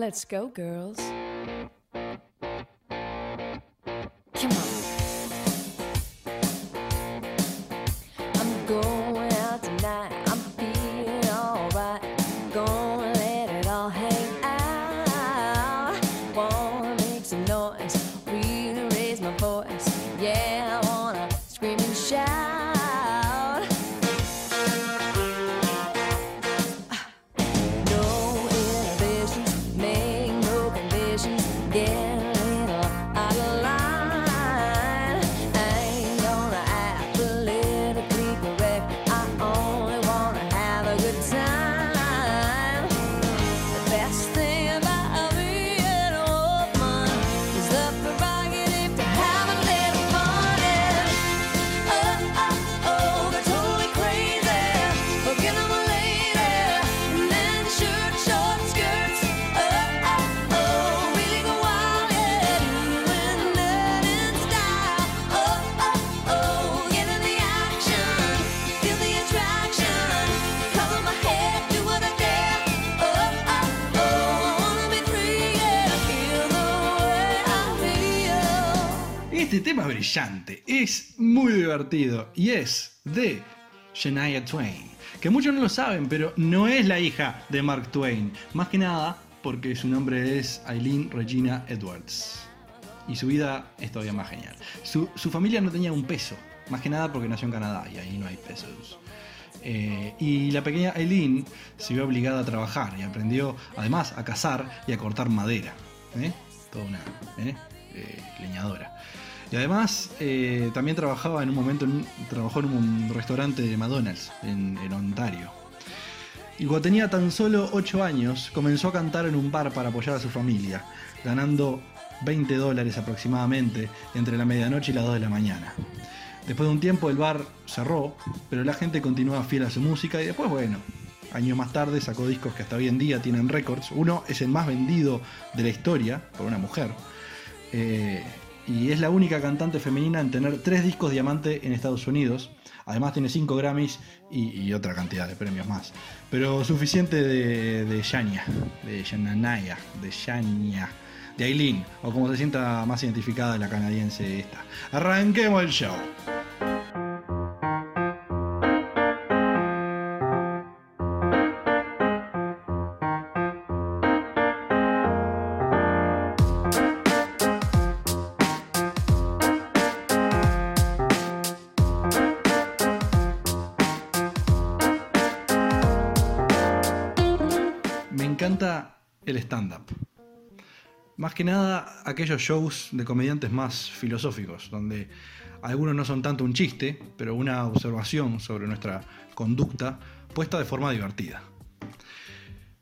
Let's go, girls. Este tema brillante, es muy divertido y es de Shania Twain. Que muchos no lo saben, pero no es la hija de Mark Twain. Más que nada porque su nombre es Eileen Regina Edwards. Y su vida es todavía más genial. Su, familia no tenía un peso, más que nada porque nació en Canadá y ahí no hay pesos. Eh, y la pequeña Eileen se vio obligada a trabajar y aprendió además a cazar y a cortar madera. ¿eh? Toda una. Eh, leñadora. Y además eh, también trabajaba en un momento, en trabajó en un restaurante de McDonald's en, en Ontario. Y cuando tenía tan solo 8 años, comenzó a cantar en un bar para apoyar a su familia, ganando 20 dólares aproximadamente entre la medianoche y las 2 de la mañana. Después de un tiempo el bar cerró, pero la gente continuaba fiel a su música y después, bueno, años más tarde sacó discos que hasta hoy en día tienen récords. Uno es el más vendido de la historia por una mujer. Eh, y es la única cantante femenina en tener tres discos diamante en Estados Unidos. Además tiene cinco Grammys y, otra cantidad de premios más. Pero suficiente de, de Shania, de Shananaya, de Shania, de Aileen, o como se sienta más identificada la canadiense esta. Arranquemos el show. El stand-up. Más que nada aquellos shows de comediantes más filosóficos, donde algunos no son tanto un chiste, pero una observación sobre nuestra conducta puesta de forma divertida.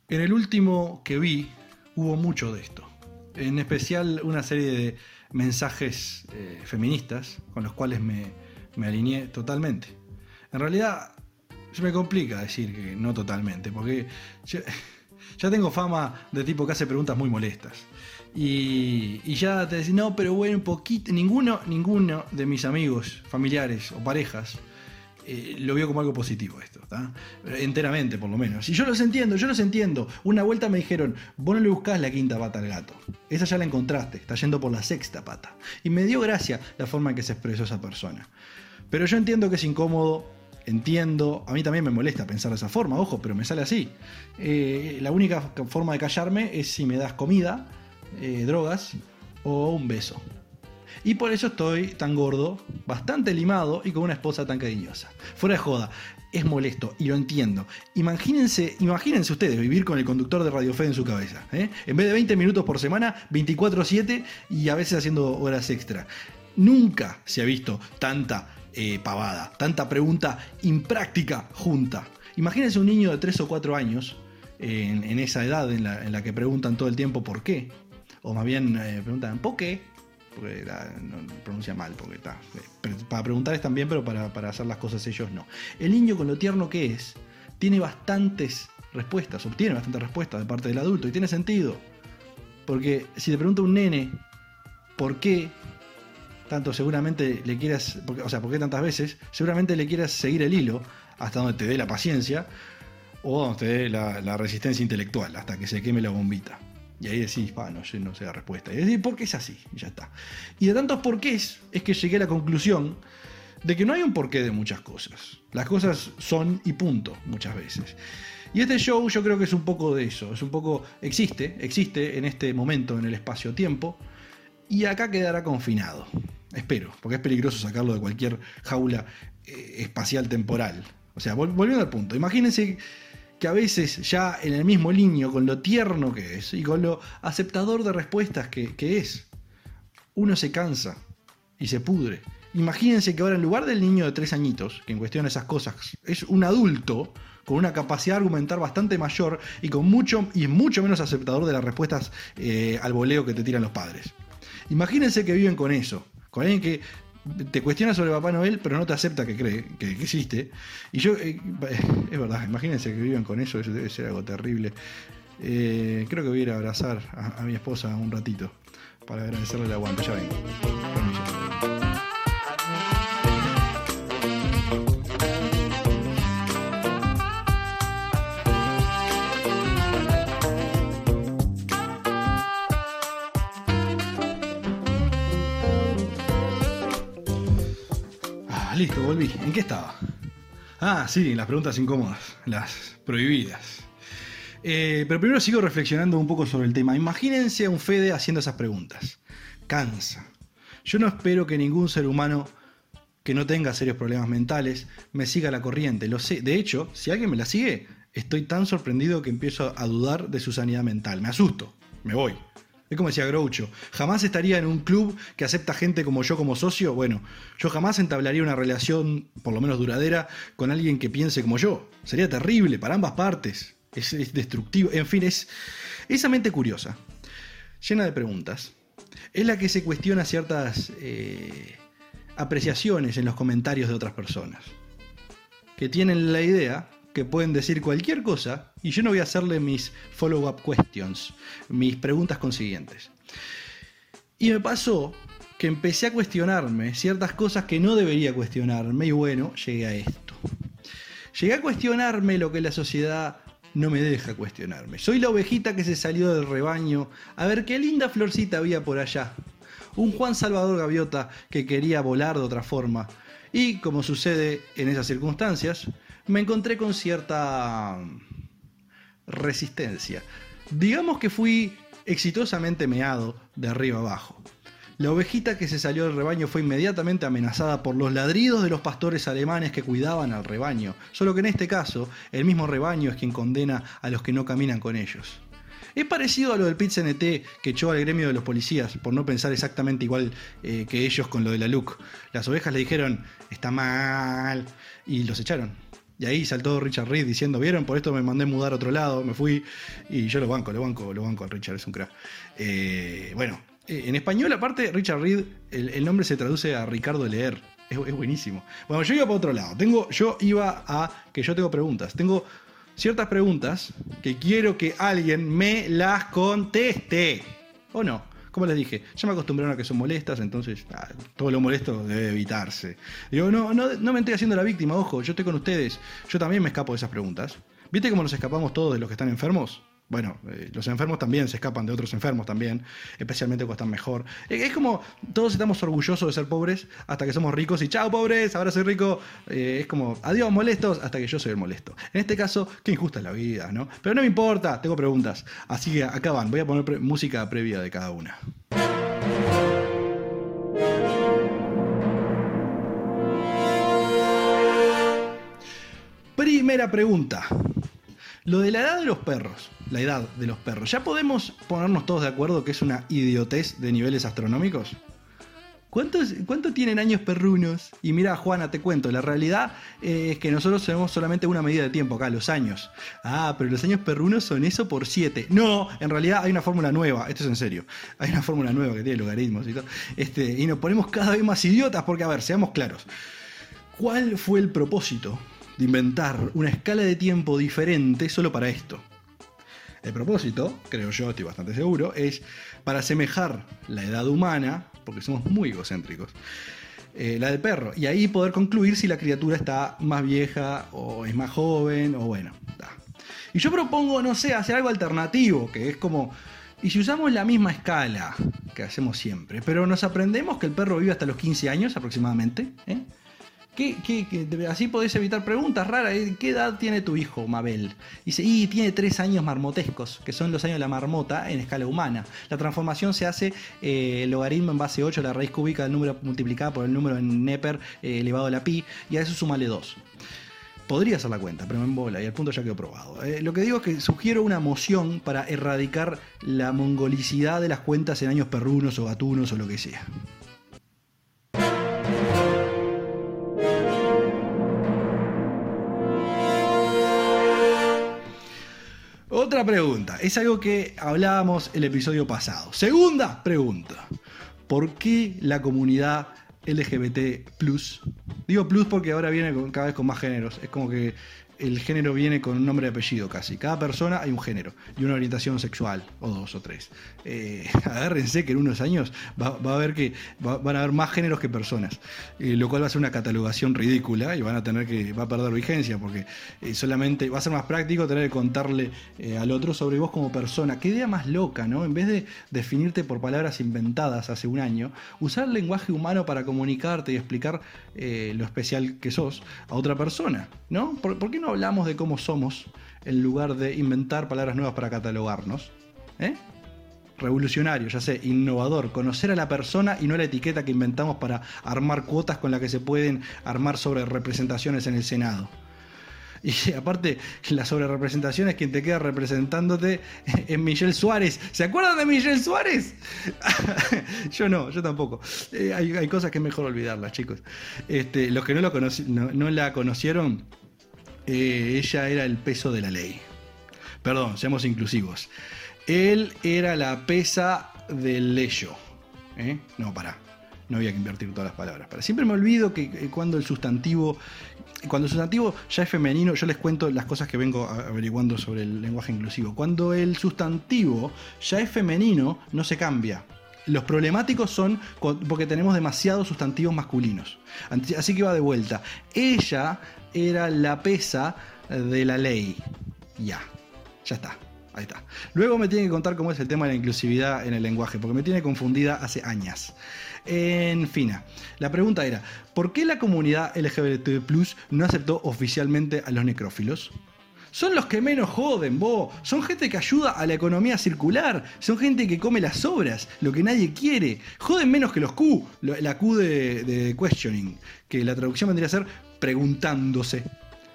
En el último que vi hubo mucho de esto. En especial una serie de mensajes eh, feministas con los cuales me, me alineé totalmente. En realidad se me complica decir que no totalmente, porque ya tengo fama de tipo que hace preguntas muy molestas. Y, y ya te decís, no, pero bueno, un poquito. Ninguno, ninguno de mis amigos, familiares o parejas eh, lo vio como algo positivo esto, ¿tá? Enteramente, por lo menos. Y yo los entiendo, yo los entiendo. Una vuelta me dijeron, vos no le buscás la quinta pata al gato. Esa ya la encontraste, está yendo por la sexta pata. Y me dio gracia la forma en que se expresó esa persona. Pero yo entiendo que es incómodo, entiendo, a mí también me molesta pensar de esa forma, ojo, pero me sale así. Eh, la única forma de callarme es si me das comida, eh, drogas o un beso. Y por eso estoy tan gordo, bastante limado y con una esposa tan cariñosa. Fuera de joda, es molesto y lo entiendo. Imagínense, imagínense ustedes vivir con el conductor de Radio Fe en su cabeza. ¿eh? En vez de 20 minutos por semana, 24-7 y a veces haciendo horas extra. Nunca se ha visto tanta eh, pavada, tanta pregunta impráctica junta. Imagínense un niño de 3 o 4 años, en, esa edad en la, que preguntan todo el tiempo por qué, o más bien eh, preguntan ¿por qué? Porque la- pronuncia mal, porque está. eh, para preguntar están bien, pero para, hacer las cosas ellos no. El niño, con lo tierno que es, tiene bastantes respuestas, obtiene bastantes respuestas de parte del adulto, y tiene sentido. Porque si te pregunta un nene, ¿por qué? Tanto seguramente le quieras, o sea, ¿por qué tantas veces? Seguramente le quieras seguir el hilo hasta donde te dé la paciencia o donde te dé la, la resistencia intelectual, hasta que se queme la bombita. Y ahí decís, "Pa, no, yo no sé la respuesta. Y decís, ¿por qué es así? Y ya está. Y de tantos porqués es que llegué a la conclusión de que no hay un porqué de muchas cosas. Las cosas son y punto, muchas veces. Y este show yo creo que es un poco de eso, es un poco, existe, existe en este momento en el espacio-tiempo, y acá quedará confinado. Espero, porque es peligroso sacarlo de cualquier jaula eh, espacial temporal. O sea, vol- volviendo al punto, imagínense que a veces ya en el mismo niño, con lo tierno que es y con lo aceptador de respuestas que, es, uno se cansa y se pudre. Imagínense que ahora en lugar del niño de tres añitos, que en cuestión esas cosas es un adulto con una capacidad de argumentar bastante mayor y con mucho y mucho menos aceptador de las respuestas eh, al voleo que te tiran los padres. Imagínense que viven con eso, con alguien que te cuestiona sobre Papá Noel, pero no te acepta que cree que, existe. Y yo, eh, es verdad, imagínense que viven con eso, eso debe ser algo terrible. Eh, creo que voy a ir a abrazar a, a mi esposa un ratito para agradecerle el aguante. Ya vengo. Listo, volví. ¿En qué estaba? Ah, sí, las preguntas incómodas, las prohibidas. Eh, pero primero sigo reflexionando un poco sobre el tema. Imagínense a un Fede haciendo esas preguntas. Cansa. Yo no espero que ningún ser humano que no tenga serios problemas mentales me siga la corriente. Lo sé. De hecho, si alguien me la sigue, estoy tan sorprendido que empiezo a dudar de su sanidad mental. Me asusto. Me voy. Es como decía Groucho, jamás estaría en un club que acepta gente como yo como socio. Bueno, yo jamás entablaría una relación, por lo menos duradera, con alguien que piense como yo. Sería terrible para ambas partes. Es, es destructivo. En fin, es esa mente curiosa, llena de preguntas, es la que se cuestiona ciertas eh, apreciaciones en los comentarios de otras personas. Que tienen la idea que pueden decir cualquier cosa y yo no voy a hacerle mis follow-up questions, mis preguntas consiguientes. Y me pasó que empecé a cuestionarme ciertas cosas que no debería cuestionarme y bueno, llegué a esto. Llegué a cuestionarme lo que la sociedad no me deja cuestionarme. Soy la ovejita que se salió del rebaño a ver qué linda florcita había por allá. Un Juan Salvador Gaviota que quería volar de otra forma. Y como sucede en esas circunstancias, me encontré con cierta resistencia. Digamos que fui exitosamente meado de arriba abajo. La ovejita que se salió del rebaño fue inmediatamente amenazada por los ladridos de los pastores alemanes que cuidaban al rebaño, solo que en este caso el mismo rebaño es quien condena a los que no caminan con ellos. Es parecido a lo del pit que echó al gremio de los policías por no pensar exactamente igual eh, que ellos con lo de la LUC. Las ovejas le dijeron, está mal, y los echaron. Y ahí saltó Richard Reed diciendo, ¿vieron? Por esto me mandé mudar a otro lado, me fui. Y yo lo banco, lo banco, lo banco al Richard, es un crack. Eh, bueno, eh, en español, aparte, Richard Reed, el, nombre se traduce a Ricardo Leer. Es, es, buenísimo. Bueno, yo iba para otro lado. Tengo, yo iba a que yo tengo preguntas. Tengo ciertas preguntas que quiero que alguien me las conteste. ¿O no? Como les dije, ya me acostumbraron a que son molestas, entonces ah, todo lo molesto debe evitarse. Digo, no, no, no me estoy haciendo la víctima, ojo, yo estoy con ustedes. Yo también me escapo de esas preguntas. ¿Viste cómo nos escapamos todos de los que están enfermos? Bueno, eh, los enfermos también se escapan de otros enfermos también, especialmente cuando están mejor. Es como todos estamos orgullosos de ser pobres hasta que somos ricos y chao pobres, ahora soy rico. Eh, es como adiós molestos hasta que yo soy el molesto. En este caso, qué injusta es la vida, ¿no? Pero no me importa, tengo preguntas. Así que acá van, voy a poner música previa de cada una. Primera pregunta. Lo de la edad de los perros, la edad de los perros, ¿ya podemos ponernos todos de acuerdo que es una idiotez de niveles astronómicos? ¿Cuántos, ¿Cuánto tienen años perrunos? Y mira, Juana, te cuento, la realidad eh, es que nosotros tenemos solamente una medida de tiempo acá, los años. Ah, pero los años perrunos son eso por 7. No, en realidad hay una fórmula nueva, esto es en serio. Hay una fórmula nueva que tiene logaritmos y todo. Este, y nos ponemos cada vez más idiotas porque, a ver, seamos claros. ¿Cuál fue el propósito de inventar una escala de tiempo diferente solo para esto? El propósito, creo yo, estoy bastante seguro, es para asemejar la edad humana, porque somos muy egocéntricos, eh, la del perro, y ahí poder concluir si la criatura está más vieja o es más joven, o bueno. Da. Y yo propongo, no sé, hacer algo alternativo, que es como Y si usamos la misma escala que hacemos siempre, pero nos aprendemos que el perro vive hasta los 15 años aproximadamente, ¿eh? ¿Qué, qué- qué- así podés evitar preguntas raras. ¿eh? ¿Qué edad tiene tu hijo, Mabel? Dice, y tiene tres años marmotescos, que son los años de la marmota en escala humana. La transformación se hace eh, el logaritmo en base 8, la raíz cúbica del número multiplicada por el número en Neper eh, elevado a la pi, y a eso sumale 2. Podría hacer la cuenta, pero me embola y al punto ya quedó probado. Lo que digo es que sugiero una moción para erradicar la mongolicidad de las cuentas en años perrunos o gatunos o lo que sea. Otra pregunta, es algo que hablábamos el episodio pasado. Segunda pregunta, ¿por qué la comunidad LGBT plus? Digo plus porque ahora viene cada vez con más géneros, es como que el género viene con un nombre y apellido casi. Cada persona hay un género y una orientación sexual, o dos o tres. Eh, agárrense que en unos años va, va a haber que va- van a haber más géneros que personas, eh, lo cual va a ser una catalogación ridícula y van a tener que va a perder vigencia porque eh, solamente va a ser más práctico tener que contarle eh, al otro sobre vos como persona. Qué idea más loca, ¿no? En vez de definirte por palabras inventadas hace un año, usar el lenguaje humano para comunicarte y explicar lo especial que sos a otra persona, ¿no? ¿Por, por qué no hablamos de cómo somos en lugar de inventar palabras nuevas para catalogarnos? ¿Eh? revolucionario, ya sé, innovador, conocer a la persona y no la etiqueta que inventamos para armar cuotas con las que se pueden armar sobre representaciones en el Senado. Y aparte, la sobrerepresentación es quien te queda representándote en Michelle Suárez. ¿Se acuerdan de Michelle Suárez? yo no, yo tampoco. Eh, hay, cosas que es mejor olvidarlas, chicos. Este, los que no la conocieron, eh, ella era el peso de la ley. Perdón, seamos inclusivos. Él era la pesa del leyo. ¿eh? No, pará. No había que invertir todas las palabras. Siempre me olvido que eh, cuando el sustantivo. Cuando el sustantivo ya es femenino, yo les cuento las cosas que vengo averiguando sobre el lenguaje inclusivo. Cuando el sustantivo ya es femenino, no se cambia. Los problemáticos son porque tenemos demasiados sustantivos masculinos. Así que va de vuelta. Ella era la pesa de la ley. Ya. Ya está. Ahí está. Luego me tienen que contar cómo es el tema de la inclusividad en el lenguaje, porque me tiene confundida hace años. En fin, la pregunta era, ¿por qué la comunidad LGBT no aceptó oficialmente a los necrófilos? Son los que menos joden, vos. Son gente que ayuda a la economía circular. Son gente que come las sobras, lo que nadie quiere. Joden menos que los Q. La Q de, de questioning, que la traducción vendría a ser preguntándose.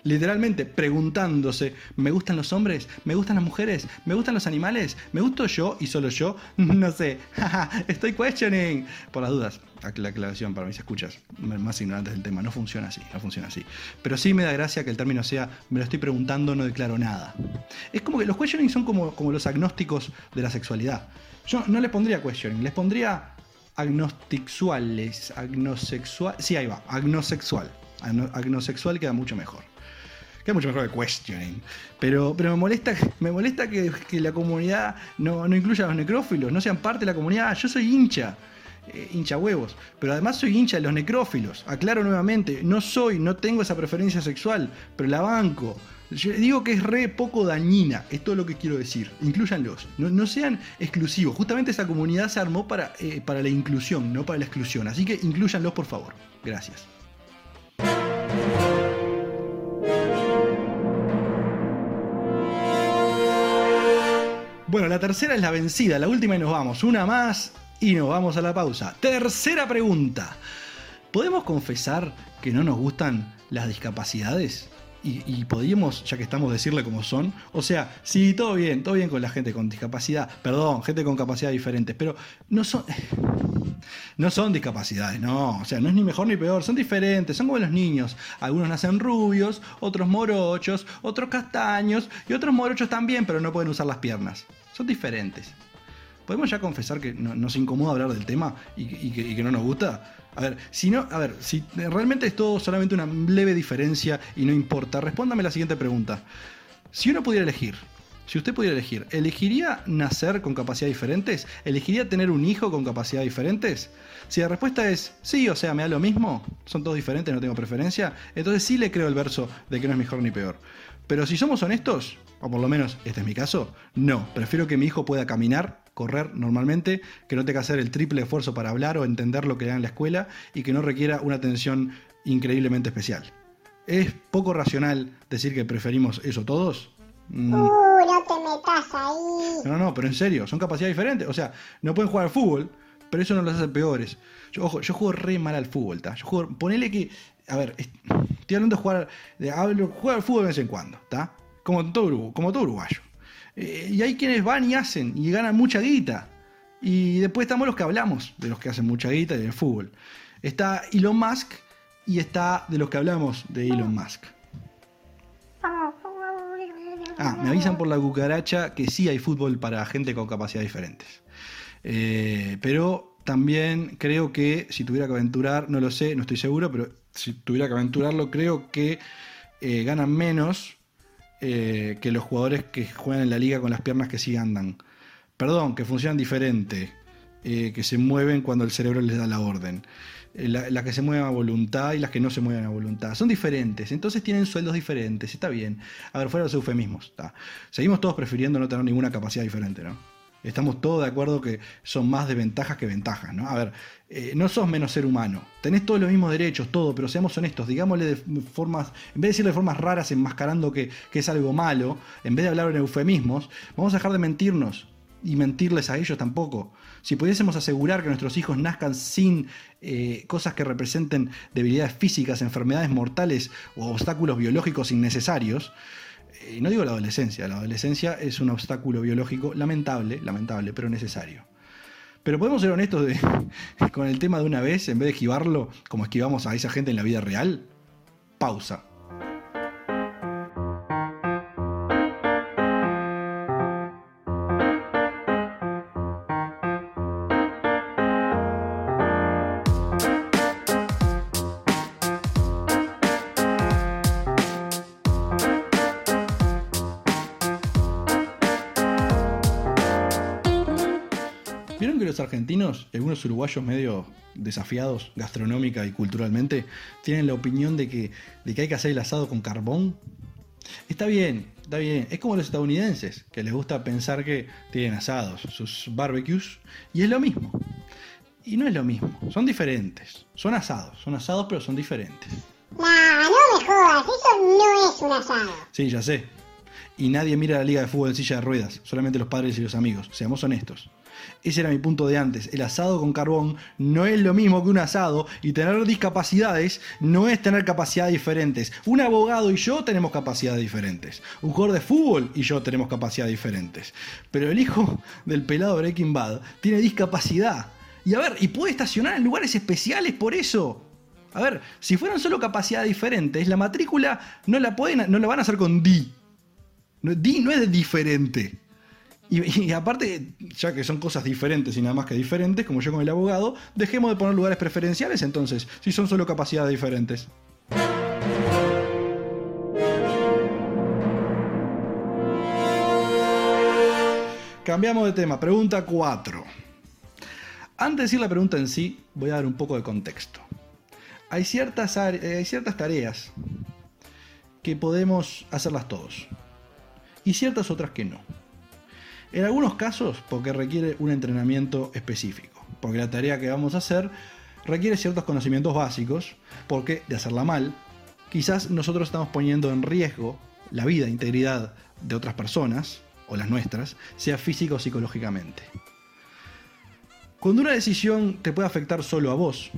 Literalmente preguntándose, ¿me gustan los hombres? ¿Me gustan las mujeres? ¿Me gustan los animales? ¿Me gusto yo y solo yo? No sé. Estoy questioning. Por las dudas, la aclaración para mis escuchas más ignorantes del tema. No funciona así, no funciona así. Pero sí me da gracia que el término sea, me lo estoy preguntando, no declaro nada. Es como que los questioning son como, como los agnósticos de la sexualidad. Yo no les pondría questioning, les pondría agnosexuales, agnosexual, sí ahí va, agnosexual. Agno- Agnosexual queda mucho mejor. Queda mucho mejor que questioning. Pero, pero me molesta, me molesta que, que la comunidad no, no incluya a los necrófilos, no sean parte de la comunidad. Yo soy hincha, eh, hincha huevos, pero además soy hincha de los necrófilos. Aclaro nuevamente, no soy, no tengo esa preferencia sexual, pero la banco. Yo digo que es re poco dañina, es todo lo que quiero decir. Incluyanlos, no, no sean exclusivos. Justamente esa comunidad se armó para, eh, para la inclusión, no para la exclusión. Así que incluyanlos, por favor. Gracias. Bueno, la tercera es la vencida, la última y nos vamos. Una más y nos vamos a la pausa. Tercera pregunta. ¿Podemos confesar que no nos gustan las discapacidades? Y, y podríamos, ya que estamos, decirle como son. O sea, sí, todo bien, todo bien con la gente con discapacidad. Perdón, gente con capacidades diferentes, pero no son. No son discapacidades, no. O sea, no es ni mejor ni peor, son diferentes, son como los niños. Algunos nacen rubios, otros morochos, otros castaños y otros morochos también, pero no pueden usar las piernas. Son diferentes. ¿Podemos ya confesar que no- nos incomoda hablar del tema y que, y que no nos gusta? A ver, si no, a ver, si realmente es todo solamente una leve diferencia y no importa, respóndame la siguiente pregunta. Si uno pudiera elegir, si usted pudiera elegir, ¿elegiría nacer con capacidades diferentes? ¿Elegiría tener un hijo con capacidades diferentes? Si la respuesta es sí, o sea, me da lo mismo, son todos diferentes, no tengo preferencia, entonces sí le creo el verso de que no es mejor ni peor. Pero si somos honestos, o por lo menos este es mi caso, no, prefiero que mi hijo pueda caminar correr normalmente, que no tenga que hacer el triple esfuerzo para hablar o entender lo que da en la escuela y que no requiera una atención increíblemente especial. ¿Es poco racional decir que preferimos eso todos? Mm, Uh, no te metas ahí. No, no, pero en serio, son capacidades diferentes. O sea, no pueden jugar al fútbol, pero eso no los hace peores. Yo, ojo, yo juego re mal al fútbol, ¿está? Yo juego, ponele que, a ver, est- estoy hablando de jugar, de hablo, jugar al fútbol de vez en cuando, ¿está? Como todo, como todo uruguayo. Eh, y hay quienes van y hacen y ganan mucha guita. Y después estamos los que hablamos de los que hacen mucha guita y del fútbol. Está Elon Musk y está de los que hablamos de Elon Musk. Ah, me avisan por la cucaracha que sí hay fútbol para gente con capacidades diferentes. Eh, pero también creo que si tuviera que aventurar, no lo sé, no estoy seguro, pero si tuviera que aventurarlo, creo que eh, ganan menos eh, que los jugadores que juegan en la liga con las piernas que sí andan. Perdón, que funcionan diferente, que se mueven cuando el cerebro les da la orden. Eh, la- Las que se mueven a voluntad y las que no se mueven a voluntad. Son diferentes, entonces tienen sueldos diferentes, está bien. A ver, fuera los eufemismos. Seguimos todos prefiriendo no tener ninguna capacidad diferente, ¿no? Estamos todos de acuerdo que son más desventajas que ventajas, ¿no? A ver, eh, no sos menos ser humano. Tenés todos los mismos derechos, todo, pero seamos honestos, digámosle de formas, en vez de decirle de formas raras, enmascarando que, que es algo malo, en vez de hablar en eufemismos, vamos a dejar de mentirnos y mentirles a ellos tampoco. Si pudiésemos asegurar que nuestros hijos nazcan sin eh, cosas que representen debilidades físicas, enfermedades mortales o obstáculos biológicos innecesarios, eh, no digo la adolescencia, la adolescencia es un obstáculo biológico lamentable, lamentable, pero necesario. Pero podemos ser honestos con el tema de una vez, en vez de esquivarlo como esquivamos a esa gente en la vida real. Pausa. Algunos uruguayos medio desafiados gastronómica y culturalmente, tienen la opinión de que, de que hay que hacer el asado con carbón? Está bien, está bien. Es como los estadounidenses, que les gusta pensar que tienen asados, sus barbecues, y es lo mismo. Y no es lo mismo, son diferentes. Son asados, son asados pero son diferentes. Nah, no me jodas, eso no es un asado. Sí, ya sé. Y nadie mira la liga de fútbol en silla de ruedas, solamente los padres y los amigos, seamos honestos. Ese era mi punto de antes. El asado con carbón no es lo mismo que un asado y tener discapacidades no es tener capacidades diferentes. Un abogado y yo tenemos capacidades diferentes. Un jugador de fútbol y yo tenemos capacidades diferentes. Pero el hijo del pelado Breaking Bad tiene discapacidad. Y a ver, y puede estacionar en lugares especiales por eso. A ver, si fueran solo capacidades diferentes, la matrícula no la, pueden, no la van a hacer con D. D no es diferente. Y, aparte, ya que son cosas diferentes y nada más que diferentes, como yo con el abogado, dejemos de poner lugares preferenciales entonces, si son solo capacidades diferentes. Cambiamos de tema. Pregunta 4. Antes de decir la pregunta en sí, voy a dar un poco de contexto. Hay ciertas, eh, hay ciertas tareas que podemos hacerlas todos y ciertas otras que no. En algunos casos porque requiere un entrenamiento específico, porque la tarea que vamos a hacer requiere ciertos conocimientos básicos, porque de hacerla mal, quizás nosotros estamos poniendo en riesgo la vida e integridad de otras personas, o las nuestras, sea física o psicológicamente. Cuando una decisión te puede afectar solo a vos,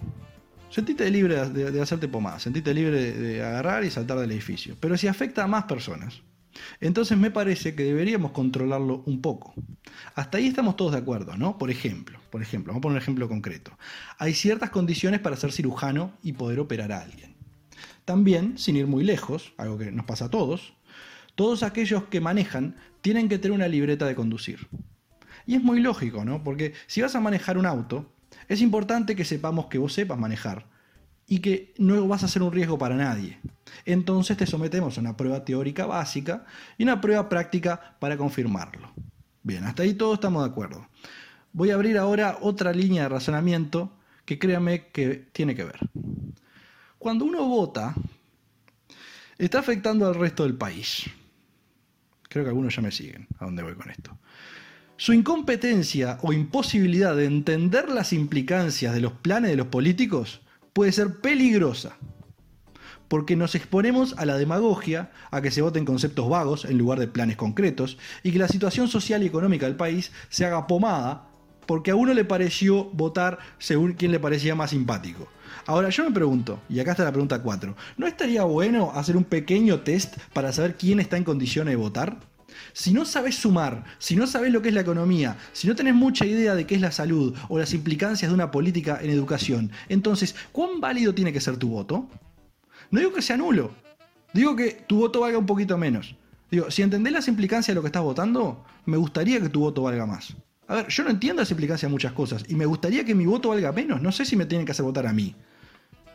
sentite libre de, hacerte pomada, sentite libre de agarrar y saltar del edificio. Pero si afecta a más personas, entonces me parece que deberíamos controlarlo un poco. Hasta ahí estamos todos de acuerdo, ¿no? Por ejemplo, por ejemplo, vamos a poner un ejemplo concreto. Hay ciertas condiciones para ser cirujano y poder operar a alguien. También, sin ir muy lejos, algo que nos pasa a todos, todos aquellos que manejan tienen que tener una libreta de conducir. Y es muy lógico, ¿no? Porque si vas a manejar un auto, es importante que sepamos que vos sepas manejar y que no vas a ser un riesgo para nadie. Entonces te sometemos a una prueba teórica básica y una prueba práctica para confirmarlo. Bien, hasta ahí todos estamos de acuerdo. Voy a abrir ahora otra línea de razonamiento que créanme que tiene que ver. Cuando uno vota, está afectando al resto del país. Creo que algunos ya me siguen a dónde voy con esto. Su incompetencia o imposibilidad de entender las implicancias de los planes de los políticos puede ser peligrosa, porque nos exponemos a la demagogia, a que se voten conceptos vagos en lugar de planes concretos, y que la situación social y económica del país se haga pomada porque a uno le pareció votar según quien le parecía más simpático. Ahora yo me pregunto, y acá está la pregunta 4, ¿no estaría bueno hacer un pequeño test para saber quién está en condiciones de votar? Si no sabes sumar, si no sabes lo que es la economía, si no tenés mucha idea de qué es la salud o las implicancias de una política en educación, entonces, ¿cuán válido tiene que ser tu voto? No digo que sea nulo, digo que tu voto valga un poquito menos. Digo, si entendés las implicancias de lo que estás votando, me gustaría que tu voto valga más. A ver, yo no entiendo las implicancias de muchas cosas y me gustaría que mi voto valga menos. No sé si me tienen que hacer votar a mí.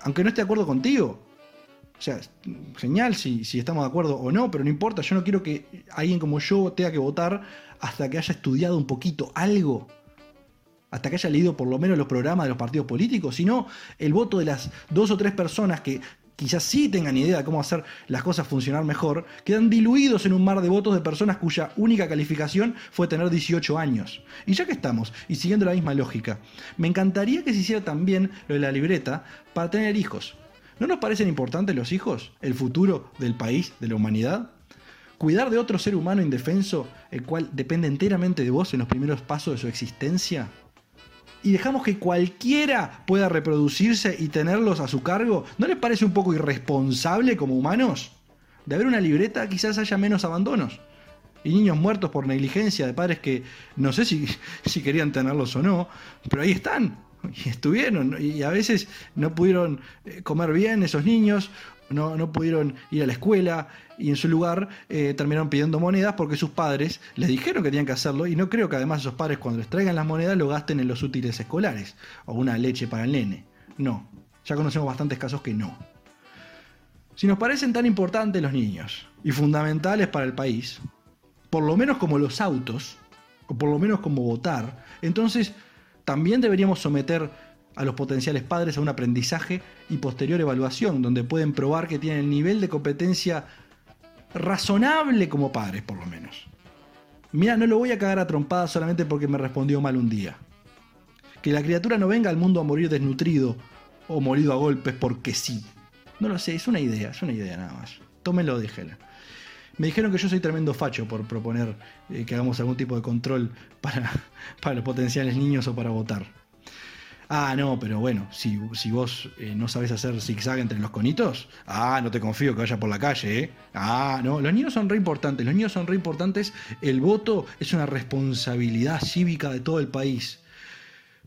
Aunque no esté de acuerdo contigo. O sea, genial si, si estamos de acuerdo o no, pero no importa. Yo no quiero que alguien como yo tenga que votar hasta que haya estudiado un poquito algo. Hasta que haya leído por lo menos los programas de los partidos políticos. Sino el voto de las dos o tres personas que quizás sí tengan idea de cómo hacer las cosas funcionar mejor, quedan diluidos en un mar de votos de personas cuya única calificación fue tener 18 años. Y ya que estamos, y siguiendo la misma lógica, me encantaría que se hiciera también lo de la libreta para tener hijos. ¿No nos parecen importantes los hijos? ¿El futuro del país, de la humanidad? ¿Cuidar de otro ser humano indefenso, el cual depende enteramente de vos en los primeros pasos de su existencia? y dejamos que cualquiera pueda reproducirse y tenerlos a su cargo, ¿no les parece un poco irresponsable como humanos? De haber una libreta quizás haya menos abandonos. Y niños muertos por negligencia de padres que no sé si, si querían tenerlos o no, pero ahí están. Y estuvieron. Y a veces no pudieron eh, comer bien esos niños, no, no pudieron ir a la escuela y en su lugar eh, terminaron pidiendo monedas porque sus padres les dijeron que tenían que hacerlo y no creo que además esos padres cuando les traigan las monedas lo gasten en los útiles escolares o una leche para el nene. No, ya conocemos bastantes casos que no. Si nos parecen tan importantes los niños y fundamentales para el país, por lo menos como los autos, o por lo menos como votar, entonces también deberíamos someter a los potenciales padres a un aprendizaje y posterior evaluación, donde pueden probar que tienen el nivel de competencia razonable como padres, por lo menos. Mira, no lo voy a cagar a trompadas solamente porque me respondió mal un día. Que la criatura no venga al mundo a morir desnutrido o morido a golpes porque sí. No lo sé, es una idea, es una idea nada más. Tómelo, déjela. Me dijeron que yo soy tremendo facho por proponer eh, que hagamos algún tipo de control para, para los potenciales niños o para votar. Ah, no, pero bueno, si, si vos eh, no sabes hacer zigzag entre los conitos, ah, no te confío que vaya por la calle, ¿eh? Ah, no, los niños son re importantes, los niños son re importantes, el voto es una responsabilidad cívica de todo el país.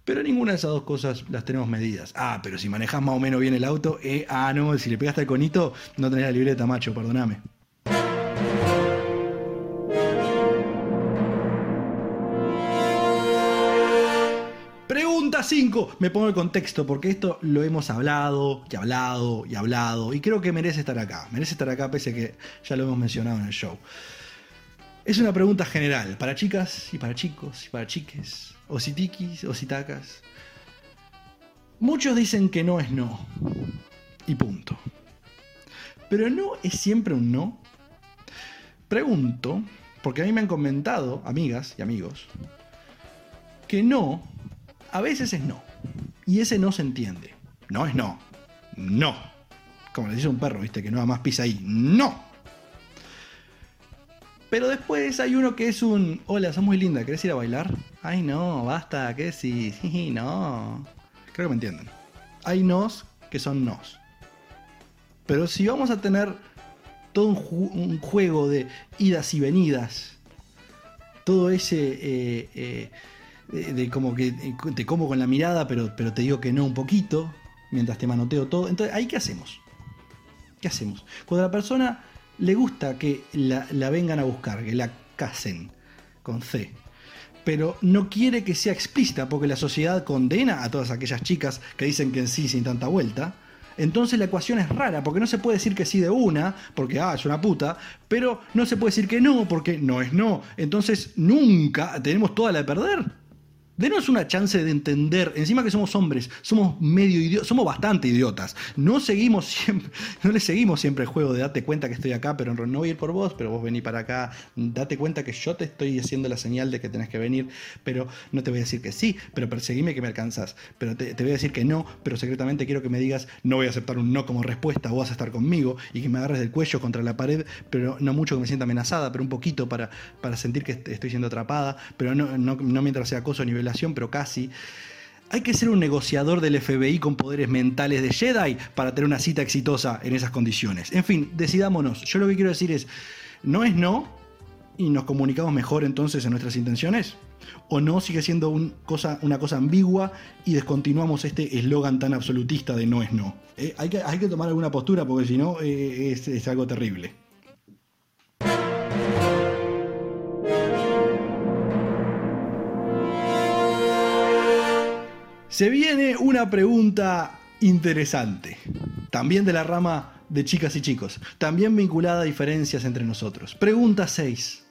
Pero ninguna de esas dos cosas las tenemos medidas. Ah, pero si manejas más o menos bien el auto, eh, ah, no, si le pegaste al conito, no tenés la libreta, macho, perdoname. Pregunta 5. Me pongo el contexto porque esto lo hemos hablado y hablado y hablado y creo que merece estar acá. Merece estar acá pese a que ya lo hemos mencionado en el show. Es una pregunta general para chicas y para chicos y para chiques, o sitiquis o sitacas. Muchos dicen que no es no. Y punto. Pero no es siempre un no. Pregunto, porque a mí me han comentado, amigas y amigos, que no a veces es no. Y ese no se entiende. No es no. No. Como le dice un perro, viste, que no más pisa ahí. No. Pero después hay uno que es un. Hola, sos muy linda, ¿querés ir a bailar? Ay, no, basta, ¿qué sí? Sí, no. Creo que me entienden. Hay nos que son nos. Pero si vamos a tener todo un juego de idas y venidas, todo ese. eh, eh, de, de como que te como con la mirada, pero, pero te digo que no un poquito, mientras te manoteo todo. Entonces, ¿ahí qué hacemos? ¿Qué hacemos? Cuando a la persona le gusta que la, la vengan a buscar, que la casen con C, pero no quiere que sea explícita porque la sociedad condena a todas aquellas chicas que dicen que en sí sin tanta vuelta. Entonces la ecuación es rara, porque no se puede decir que sí de una, porque ah, es una puta, pero no se puede decir que no, porque no es no. Entonces nunca tenemos toda la de perder. Denos una chance de entender, encima que somos hombres, somos medio idiotas, somos bastante idiotas. No seguimos siempre, no le seguimos siempre el juego de date cuenta que estoy acá, pero no voy a ir por vos, pero vos vení para acá, date cuenta que yo te estoy haciendo la señal de que tenés que venir, pero no te voy a decir que sí, pero perseguime que me alcanzás, pero te, voy a decir que no, pero secretamente quiero que me digas, no voy a aceptar un no como respuesta, vos vas a estar conmigo y que me agarres del cuello contra la pared, pero no mucho que me sienta amenazada, pero un poquito para, para sentir que est- estoy siendo atrapada, pero no, no, no mientras sea acoso ni violación, pero casi. Hay que ser un negociador del FBI con poderes mentales de Jedi para tener una cita exitosa en esas condiciones. En fin, decidámonos. Yo lo que quiero decir es, no es no y nos comunicamos mejor entonces en nuestras intenciones. O no sigue siendo una cosa ambigua y descontinuamos este eslogan tan absolutista de no es no. Eh, hay, que, tomar alguna postura porque si no eh, es algo terrible. Se viene una pregunta interesante, también de la rama de chicas y chicos, también vinculada a diferencias entre nosotros. Pregunta 6.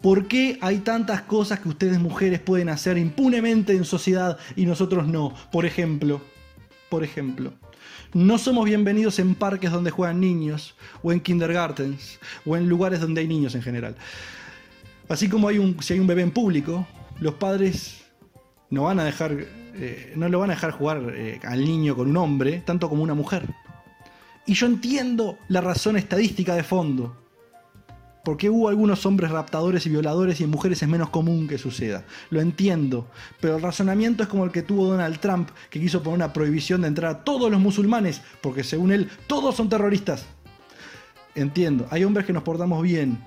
¿Por qué hay tantas cosas que ustedes mujeres pueden hacer impunemente en sociedad y nosotros no? Por ejemplo, por ejemplo, no somos bienvenidos en parques donde juegan niños, o en kindergartens, o en lugares donde hay niños en general. Así como si hay un bebé en público, los padres no van a dejar, eh, no lo van a dejar jugar eh, al niño con un hombre, tanto como una mujer. Y yo entiendo la razón estadística de fondo. Porque hubo algunos hombres raptadores y violadores y en mujeres es menos común que suceda. Lo entiendo. Pero el razonamiento es como el que tuvo Donald Trump, que quiso poner una prohibición de entrar a todos los musulmanes, porque según él, todos son terroristas. Entiendo. Hay hombres que nos portamos bien,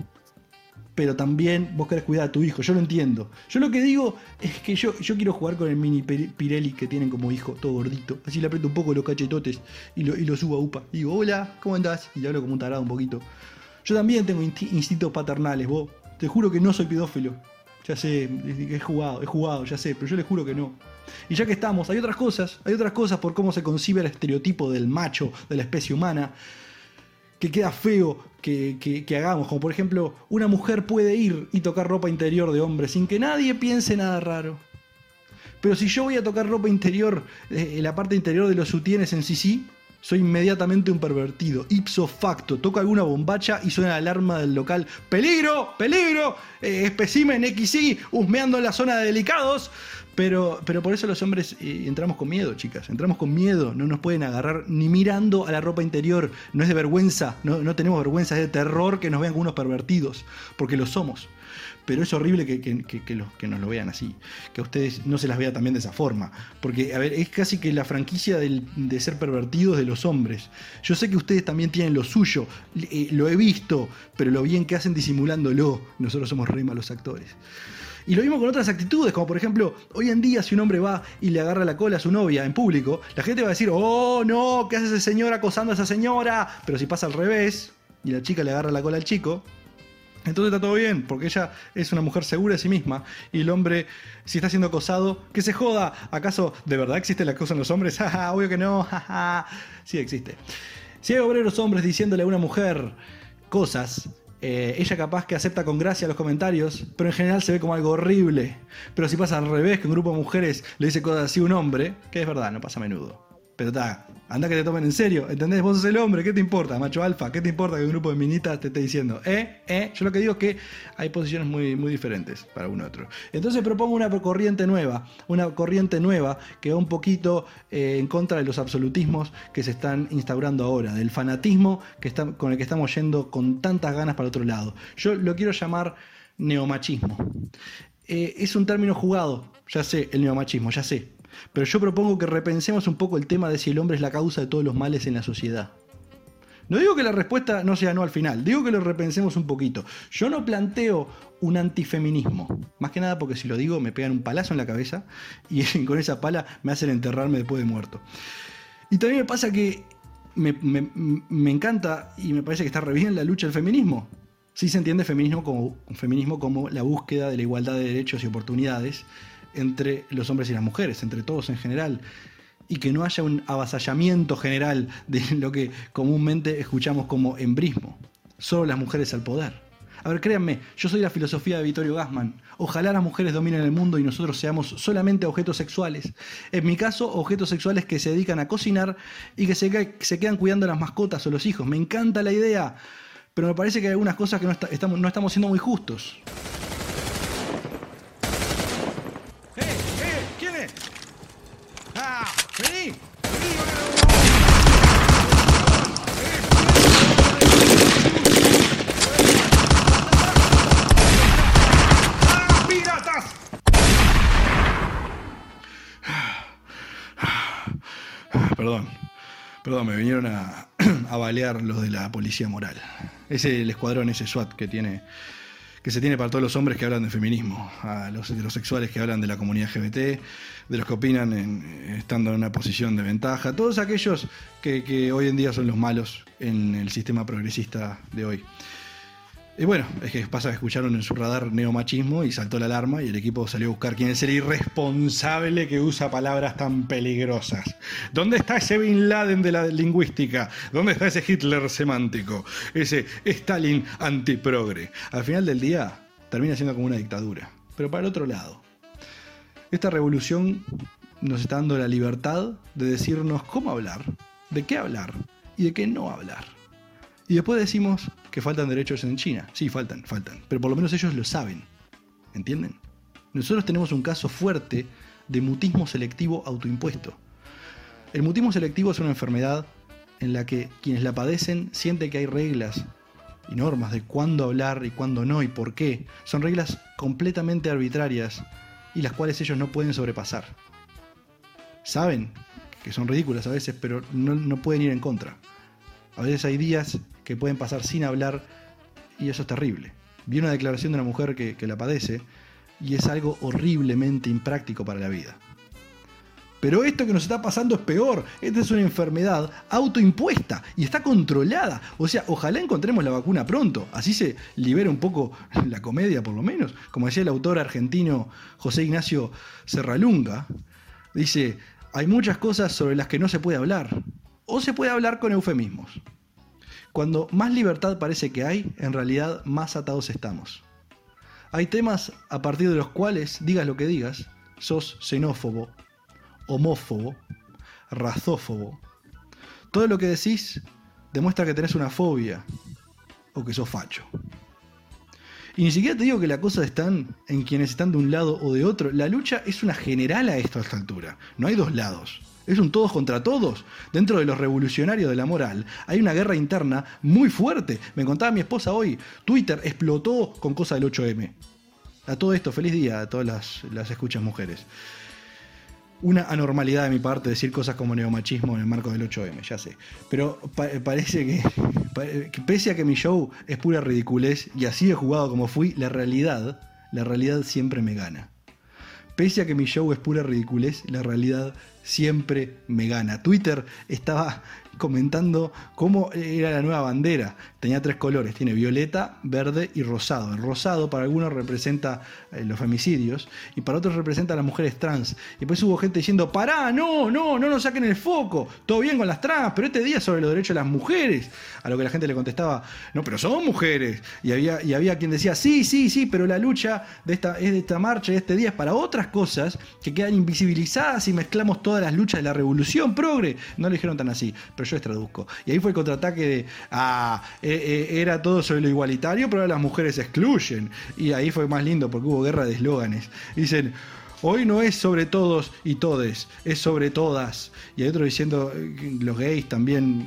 pero también vos querés cuidar a tu hijo, yo lo entiendo. Yo lo que digo es que yo, yo quiero jugar con el mini Pir- Pirelli que tienen como hijo, todo gordito. Así le aprieto un poco los cachetotes y lo, y lo subo a UPA. Y digo, hola, ¿cómo andás? Y le hablo como un tarado un poquito. Yo también tengo insti- instintos paternales, vos. Te juro que no soy pedófilo. Ya sé, he jugado, he jugado, ya sé, pero yo les juro que no. Y ya que estamos, hay otras cosas, hay otras cosas por cómo se concibe el estereotipo del macho, de la especie humana, que queda feo que, que- hagamos. Como por ejemplo, una mujer puede ir y tocar ropa interior de hombre sin que nadie piense nada raro. Pero si yo voy a tocar ropa interior, eh, la parte interior de los sutienes en sí, soy inmediatamente un pervertido. Ipso facto, toco alguna bombacha y suena la alarma del local. ¡Peligro! ¡Peligro! Eh, especimen XY, husmeando en la zona de delicados. Pero, pero por eso los hombres eh, entramos con miedo, chicas. Entramos con miedo. No nos pueden agarrar ni mirando a la ropa interior. No es de vergüenza. No, no tenemos vergüenza. Es de terror que nos vean como unos pervertidos. Porque lo somos. Pero es horrible que, los- que nos lo vean así. Que a ustedes no se las vea también de esa forma. Porque, a ver, es casi que la franquicia de ser pervertidos de los hombres. Yo sé que ustedes también tienen lo suyo. eh, lo he visto. Pero lo bien que hacen disimulándolo. Nosotros somos re malos actores. Y lo mismo con otras actitudes, como por ejemplo, hoy en día si un hombre va y le agarra la cola a su novia en público, la gente va a decir, oh no, ¿qué hace ese señor acosando a esa señora? Pero si pasa al revés y la chica le agarra la cola al chico, entonces está todo bien, porque ella es una mujer segura de sí misma y el hombre, si está siendo acosado, que se joda. ¿Acaso de verdad existe el acoso en los hombres? Obvio que no. Sí existe. Si hay obreros hombres diciéndole a una mujer cosas, eh, ella capaz que acepta con gracia los comentarios, pero en general se ve como algo horrible. Pero si pasa al revés, que un grupo de mujeres le dice cosas así a un hombre, que es verdad, no pasa a menudo. Pero está, anda que te tomen en serio, ¿entendés? Vos sos el hombre, ¿qué te importa, macho alfa? ¿Qué te importa que un grupo de minitas te esté diciendo? Eh, eh, yo lo que digo es que hay posiciones muy, muy diferentes para uno y otro. Entonces propongo una corriente nueva, una corriente nueva que va un poquito eh, en contra de los absolutismos que se están instaurando ahora, del fanatismo que está, con el que estamos yendo con tantas ganas para otro lado. Yo lo quiero llamar neomachismo. Eh, es un término jugado, ya sé, el neomachismo, ya sé. Pero yo propongo que repensemos un poco el tema de si el hombre es la causa de todos los males en la sociedad. No digo que la respuesta no sea no al final, digo que lo repensemos un poquito. Yo no planteo un antifeminismo, más que nada porque si lo digo me pegan un palazo en la cabeza y con esa pala me hacen enterrarme después de muerto. Y también me pasa que me, me- encanta y me parece que está re bien la lucha del feminismo. Sí se entiende feminismo como, feminismo como la búsqueda de la igualdad de derechos y oportunidades entre los hombres y las mujeres, entre todos en general, y que no haya un avasallamiento general de lo que comúnmente escuchamos como embrismo. Solo las mujeres al poder. A ver, créanme, yo soy la filosofía de Vittorio Gassman. Ojalá las mujeres dominen el mundo y nosotros seamos solamente objetos sexuales. En mi caso, objetos sexuales que se dedican a cocinar y que se, que- se quedan cuidando las mascotas o los hijos. Me encanta la idea, pero me parece que hay algunas cosas que no, estamos, no estamos siendo muy justos. ¡Eh! ¡Eh! ¿Quién es? ¡Ah! ¡Vení! ¡Ah, piratas! Perdón, me vinieron a, a balear los de la policía moral. Es el escuadrón ese SWAT que tiene que se tiene para todos los hombres que hablan de feminismo, a los heterosexuales que hablan de la comunidad LGBT, de los que opinan en- estando en una posición de ventaja, todos aquellos que, que hoy en día son los malos en el sistema progresista de hoy. Y bueno, es que pasa que escucharon en su radar neomachismo y saltó la alarma y el equipo salió a buscar quién es el irresponsable que usa palabras tan peligrosas. ¿Dónde está ese Bin Laden de la lingüística? ¿Dónde está ese Hitler semántico? Ese Stalin antiprogre. Al final del día termina siendo como una dictadura. Pero para el otro lado, esta revolución nos está dando la libertad de decirnos cómo hablar, de qué hablar y de qué no hablar. Y después decimos que faltan derechos en China. Sí, faltan, faltan. Pero por lo menos ellos lo saben. ¿Entienden? Nosotros tenemos un caso fuerte de mutismo selectivo autoimpuesto. El mutismo selectivo es una enfermedad en la que quienes la padecen sienten que hay reglas y normas de cuándo hablar y cuándo no y por qué. Son reglas completamente arbitrarias y las cuales ellos no pueden sobrepasar. Saben que son ridículas a veces, pero no, no pueden ir en contra. A veces hay días que pueden pasar sin hablar y eso es terrible. Vi una declaración de una mujer que, que la padece y es algo horriblemente impráctico para la vida. Pero esto que nos está pasando es peor. Esta es una enfermedad autoimpuesta y está controlada. O sea, ojalá encontremos la vacuna pronto. Así se libera un poco la comedia, por lo menos. Como decía el autor argentino José Ignacio Serralunga, dice, hay muchas cosas sobre las que no se puede hablar. O se puede hablar con eufemismos. Cuando más libertad parece que hay, en realidad más atados estamos. Hay temas a partir de los cuales, digas lo que digas, sos xenófobo, homófobo, razófobo. Todo lo que decís demuestra que tenés una fobia o que sos facho. Y ni siquiera te digo que la cosa está en quienes están de un lado o de otro. La lucha es una general a esto a esta altura. No hay dos lados. Es un todos contra todos. Dentro de los revolucionarios de la moral hay una guerra interna muy fuerte. Me contaba mi esposa hoy, Twitter explotó con cosa del 8M. A todo esto, feliz día a todas las, las escuchas mujeres. Una anormalidad de mi parte decir cosas como neomachismo en el marco del 8M, ya sé. Pero pa- parece que, que pese a que mi show es pura ridiculez y así he jugado como fui, la realidad, la realidad siempre me gana. Pese a que mi show es pura ridiculez, la realidad siempre me gana. Twitter estaba comentando cómo era la nueva bandera. Tenía tres colores, tiene violeta, verde y rosado. El rosado para algunos representa eh, los femicidios y para otros representa a las mujeres trans. Y después hubo gente diciendo, pará, no, no, no nos saquen el foco, todo bien con las trans, pero este día sobre los derechos de las mujeres. A lo que la gente le contestaba, no, pero son mujeres. Y había, y había quien decía, sí, sí, sí, pero la lucha de esta, es de esta marcha, de este día, es para otras cosas que quedan invisibilizadas y mezclamos todas las luchas de la revolución progre. No lo dijeron tan así, yo les traduzco. Y ahí fue el contraataque de, ah, eh, eh, era todo sobre lo igualitario, pero ahora las mujeres excluyen. Y ahí fue más lindo porque hubo guerra de eslóganes. Dicen, Hoy no es sobre todos y todes, es sobre todas. Y hay otro diciendo eh, los gays también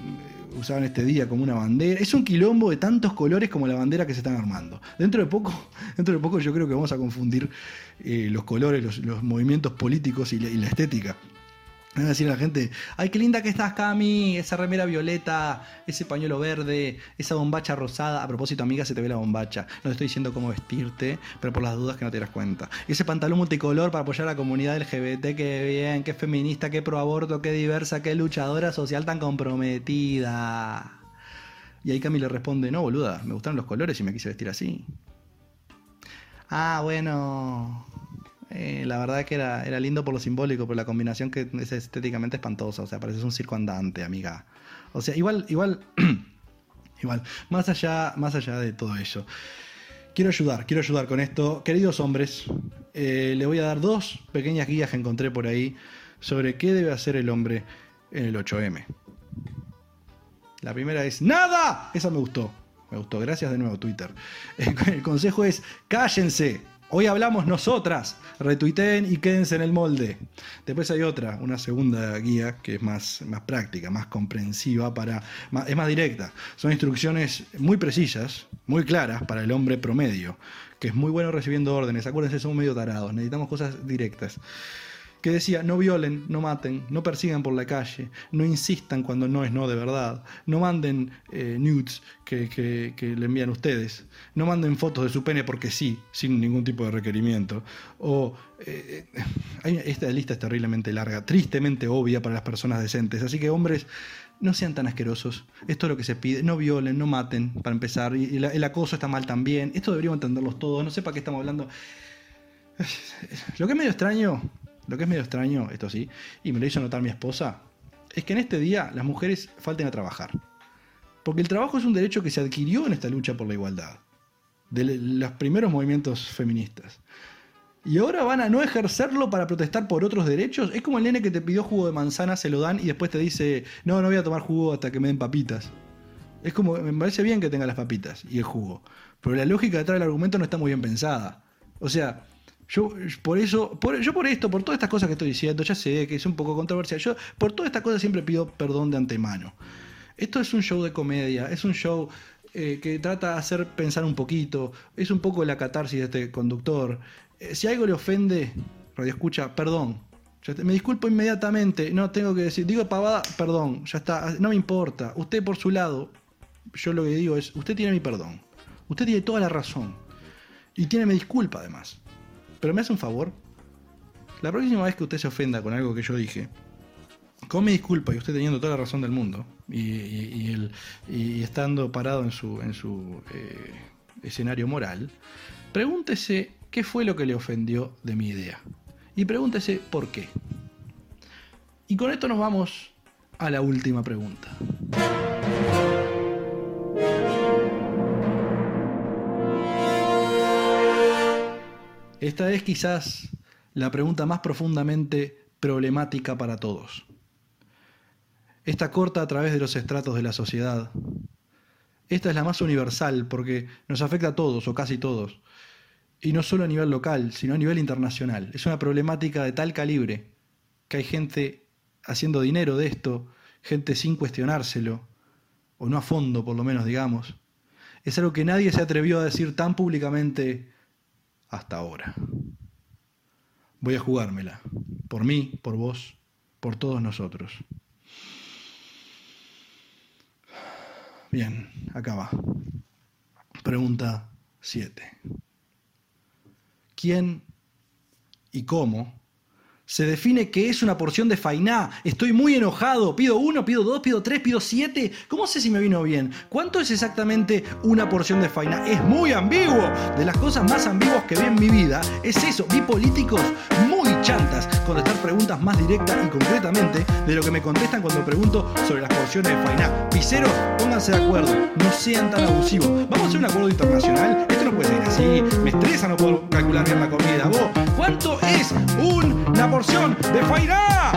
usaban este día como una bandera. Es un quilombo de tantos colores como la bandera que se están armando. Dentro de poco, dentro de poco yo creo que vamos a confundir los colores, los, movimientos políticos y la estética. Van a decir a la gente, ay, qué linda que estás, Cami, esa remera violeta, ese pañuelo verde, esa bombacha rosada. A propósito, amiga, se te ve la bombacha. No te estoy diciendo cómo vestirte, pero por las dudas que no te das cuenta. Ese pantalón multicolor para apoyar a la comunidad LGBT, qué bien, qué feminista, qué pro aborto, qué diversa, qué luchadora social tan comprometida. Y ahí Cami le responde, no, boluda, me gustaron los colores y me quise vestir así. Ah, bueno, eh, la verdad que era, era lindo por lo simbólico, pero la combinación que es estéticamente espantosa. O sea, pareces un circo andante, amiga. O sea, igual, igual, igual, más allá, más allá de todo eso. Quiero ayudar, quiero ayudar con esto. Queridos hombres, eh, le voy a dar dos pequeñas guías que encontré por ahí sobre qué debe hacer el hombre en el 8M. La primera es ¡Nada! Esa me gustó. Me gustó. Gracias de nuevo, Twitter. El consejo es cállense. Hoy hablamos nosotras. Retuiteen y quédense en el molde. Después hay otra, una segunda guía que es más, más práctica, más comprensiva, para, es más directa. Son instrucciones muy precisas, muy claras para el hombre promedio, que es muy bueno recibiendo órdenes. Acuérdense, somos medio tarados, necesitamos cosas directas que decía, no violen, no maten, no persigan por la calle, no insistan cuando no es no de verdad, no manden eh, nudes que, que- que le envían ustedes, no manden fotos de su pene porque sí, sin ningún tipo de requerimiento. O eh, eh, esta lista es terriblemente larga, tristemente obvia para las personas decentes, así que hombres... No sean tan asquerosos. Esto es lo que se pide. No violen, no maten, para empezar. Y, el acoso está mal también. Esto deberíamos entenderlos todos. No sé para qué estamos hablando. Lo que es medio extraño, lo que es medio extraño, esto sí, y me lo hizo notar mi esposa, es que en este día las mujeres falten a trabajar. Porque el trabajo es un derecho que se adquirió en esta lucha por la igualdad, de los primeros movimientos feministas. Y ahora van a no ejercerlo para protestar por otros derechos. Es como el nene que te pidió jugo de manzana, se lo dan y después te dice, no, no voy a tomar jugo hasta que me den papitas. Es como, me parece bien que tenga las papitas y el jugo. Pero la lógica detrás del argumento no está muy bien pensada. O sea, yo por eso, por, yo por esto, por todas estas cosas que estoy diciendo, ya sé que es un poco controversial, yo por todas estas cosas siempre pido perdón de antemano. Esto es un show de comedia, es un show eh, que trata de hacer pensar un poquito, es un poco la catarsis de este conductor. Eh, si algo le ofende, radio escucha, perdón. Me disculpo inmediatamente, no tengo que decir, digo pavada, perdón, ya está, no me importa. Usted por su lado, yo lo que digo es, usted tiene mi perdón, usted tiene toda la razón y tiene mi disculpa además. Pero me hace un favor, la próxima vez que usted se ofenda con algo que yo dije, con mi disculpa y usted teniendo toda la razón del mundo y, el- y estando parado en su, en su eh, escenario moral, pregúntese qué fue lo que le ofendió de mi idea. Y pregúntese por qué. Y con esto nos vamos a la última pregunta. Esta es quizás la pregunta más profundamente problemática para todos. Esta corta a través de los estratos de la sociedad. Esta es la más universal porque nos afecta a todos o casi todos. Y no solo a nivel local, sino a nivel internacional. Es una problemática de tal calibre que hay gente haciendo dinero de esto, gente sin cuestionárselo, o no a fondo por lo menos, digamos. Es algo que nadie se atrevió a decir tan públicamente hasta ahora. Voy a jugármela. Por mí, por vos, por todos nosotros. Bien, acá va. Pregunta 7. ¿Quién y cómo se define que es una porción de fainá? Estoy muy enojado. Pido uno, pido dos, pido tres, pido siete. ¿Cómo sé si me vino bien? ¿Cuánto es exactamente una porción de fainá? Es muy ambiguo. De las cosas más ambiguas que vi en mi vida es eso. Vi políticos muy chantas contestar preguntas más directas y concretamente de lo que me contestan cuando pregunto sobre las porciones de fainá. Piceros, pónganse de acuerdo. No sean tan abusivos. Vamos a hacer un acuerdo internacional. Esto no puede ser así. Me estresa no puedo calcular bien la comida. ¿cuánto es una porción de fainá?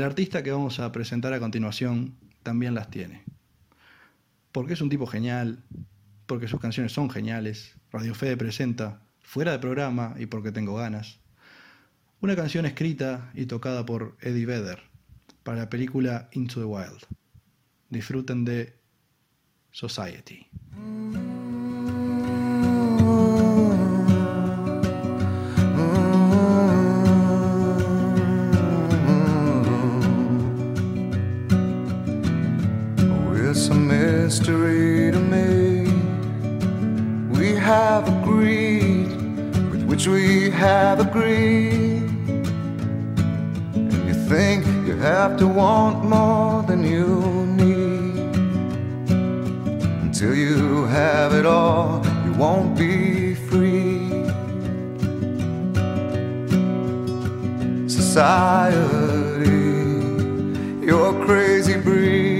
El artista que vamos a presentar a continuación también las tiene. Porque es un tipo genial, porque sus canciones son geniales. Radio Fede presenta Fuera de programa y porque tengo ganas. Una canción escrita y tocada por Eddie Vedder para la película Into the Wild. Disfruten de Society. Mystery to me. We have agreed with which we have agreed. And you think you have to want more than you need. Until you have it all, you won't be free. Society, you're crazy breed.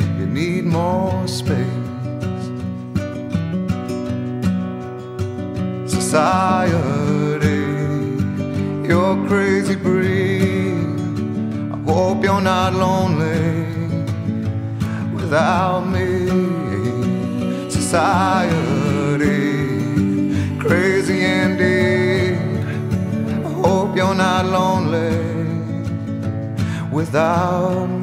need more space. Society, you're crazy breed. I hope you're not lonely without me. Society, crazy indeed. I hope you're not lonely without me.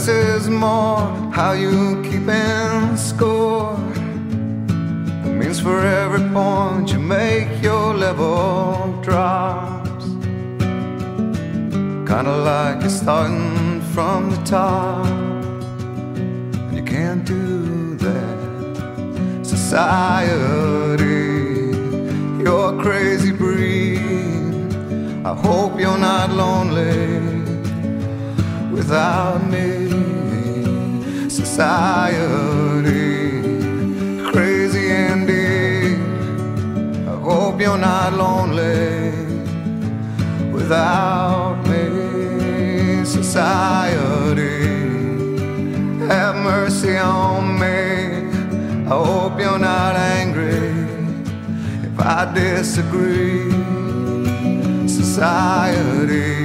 Less is more, how you keeping score? It means for every point you make, your level drops. Kinda like you're starting from the top, and you can't do that. Society, you're a crazy breed. I hope you're not lonely without me. Society, crazy indeed. I hope you're not lonely without me. Society, have mercy on me. I hope you're not angry if I disagree. Society,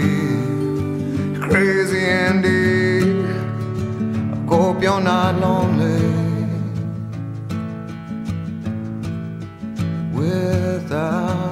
crazy. I hope you're not lonely without.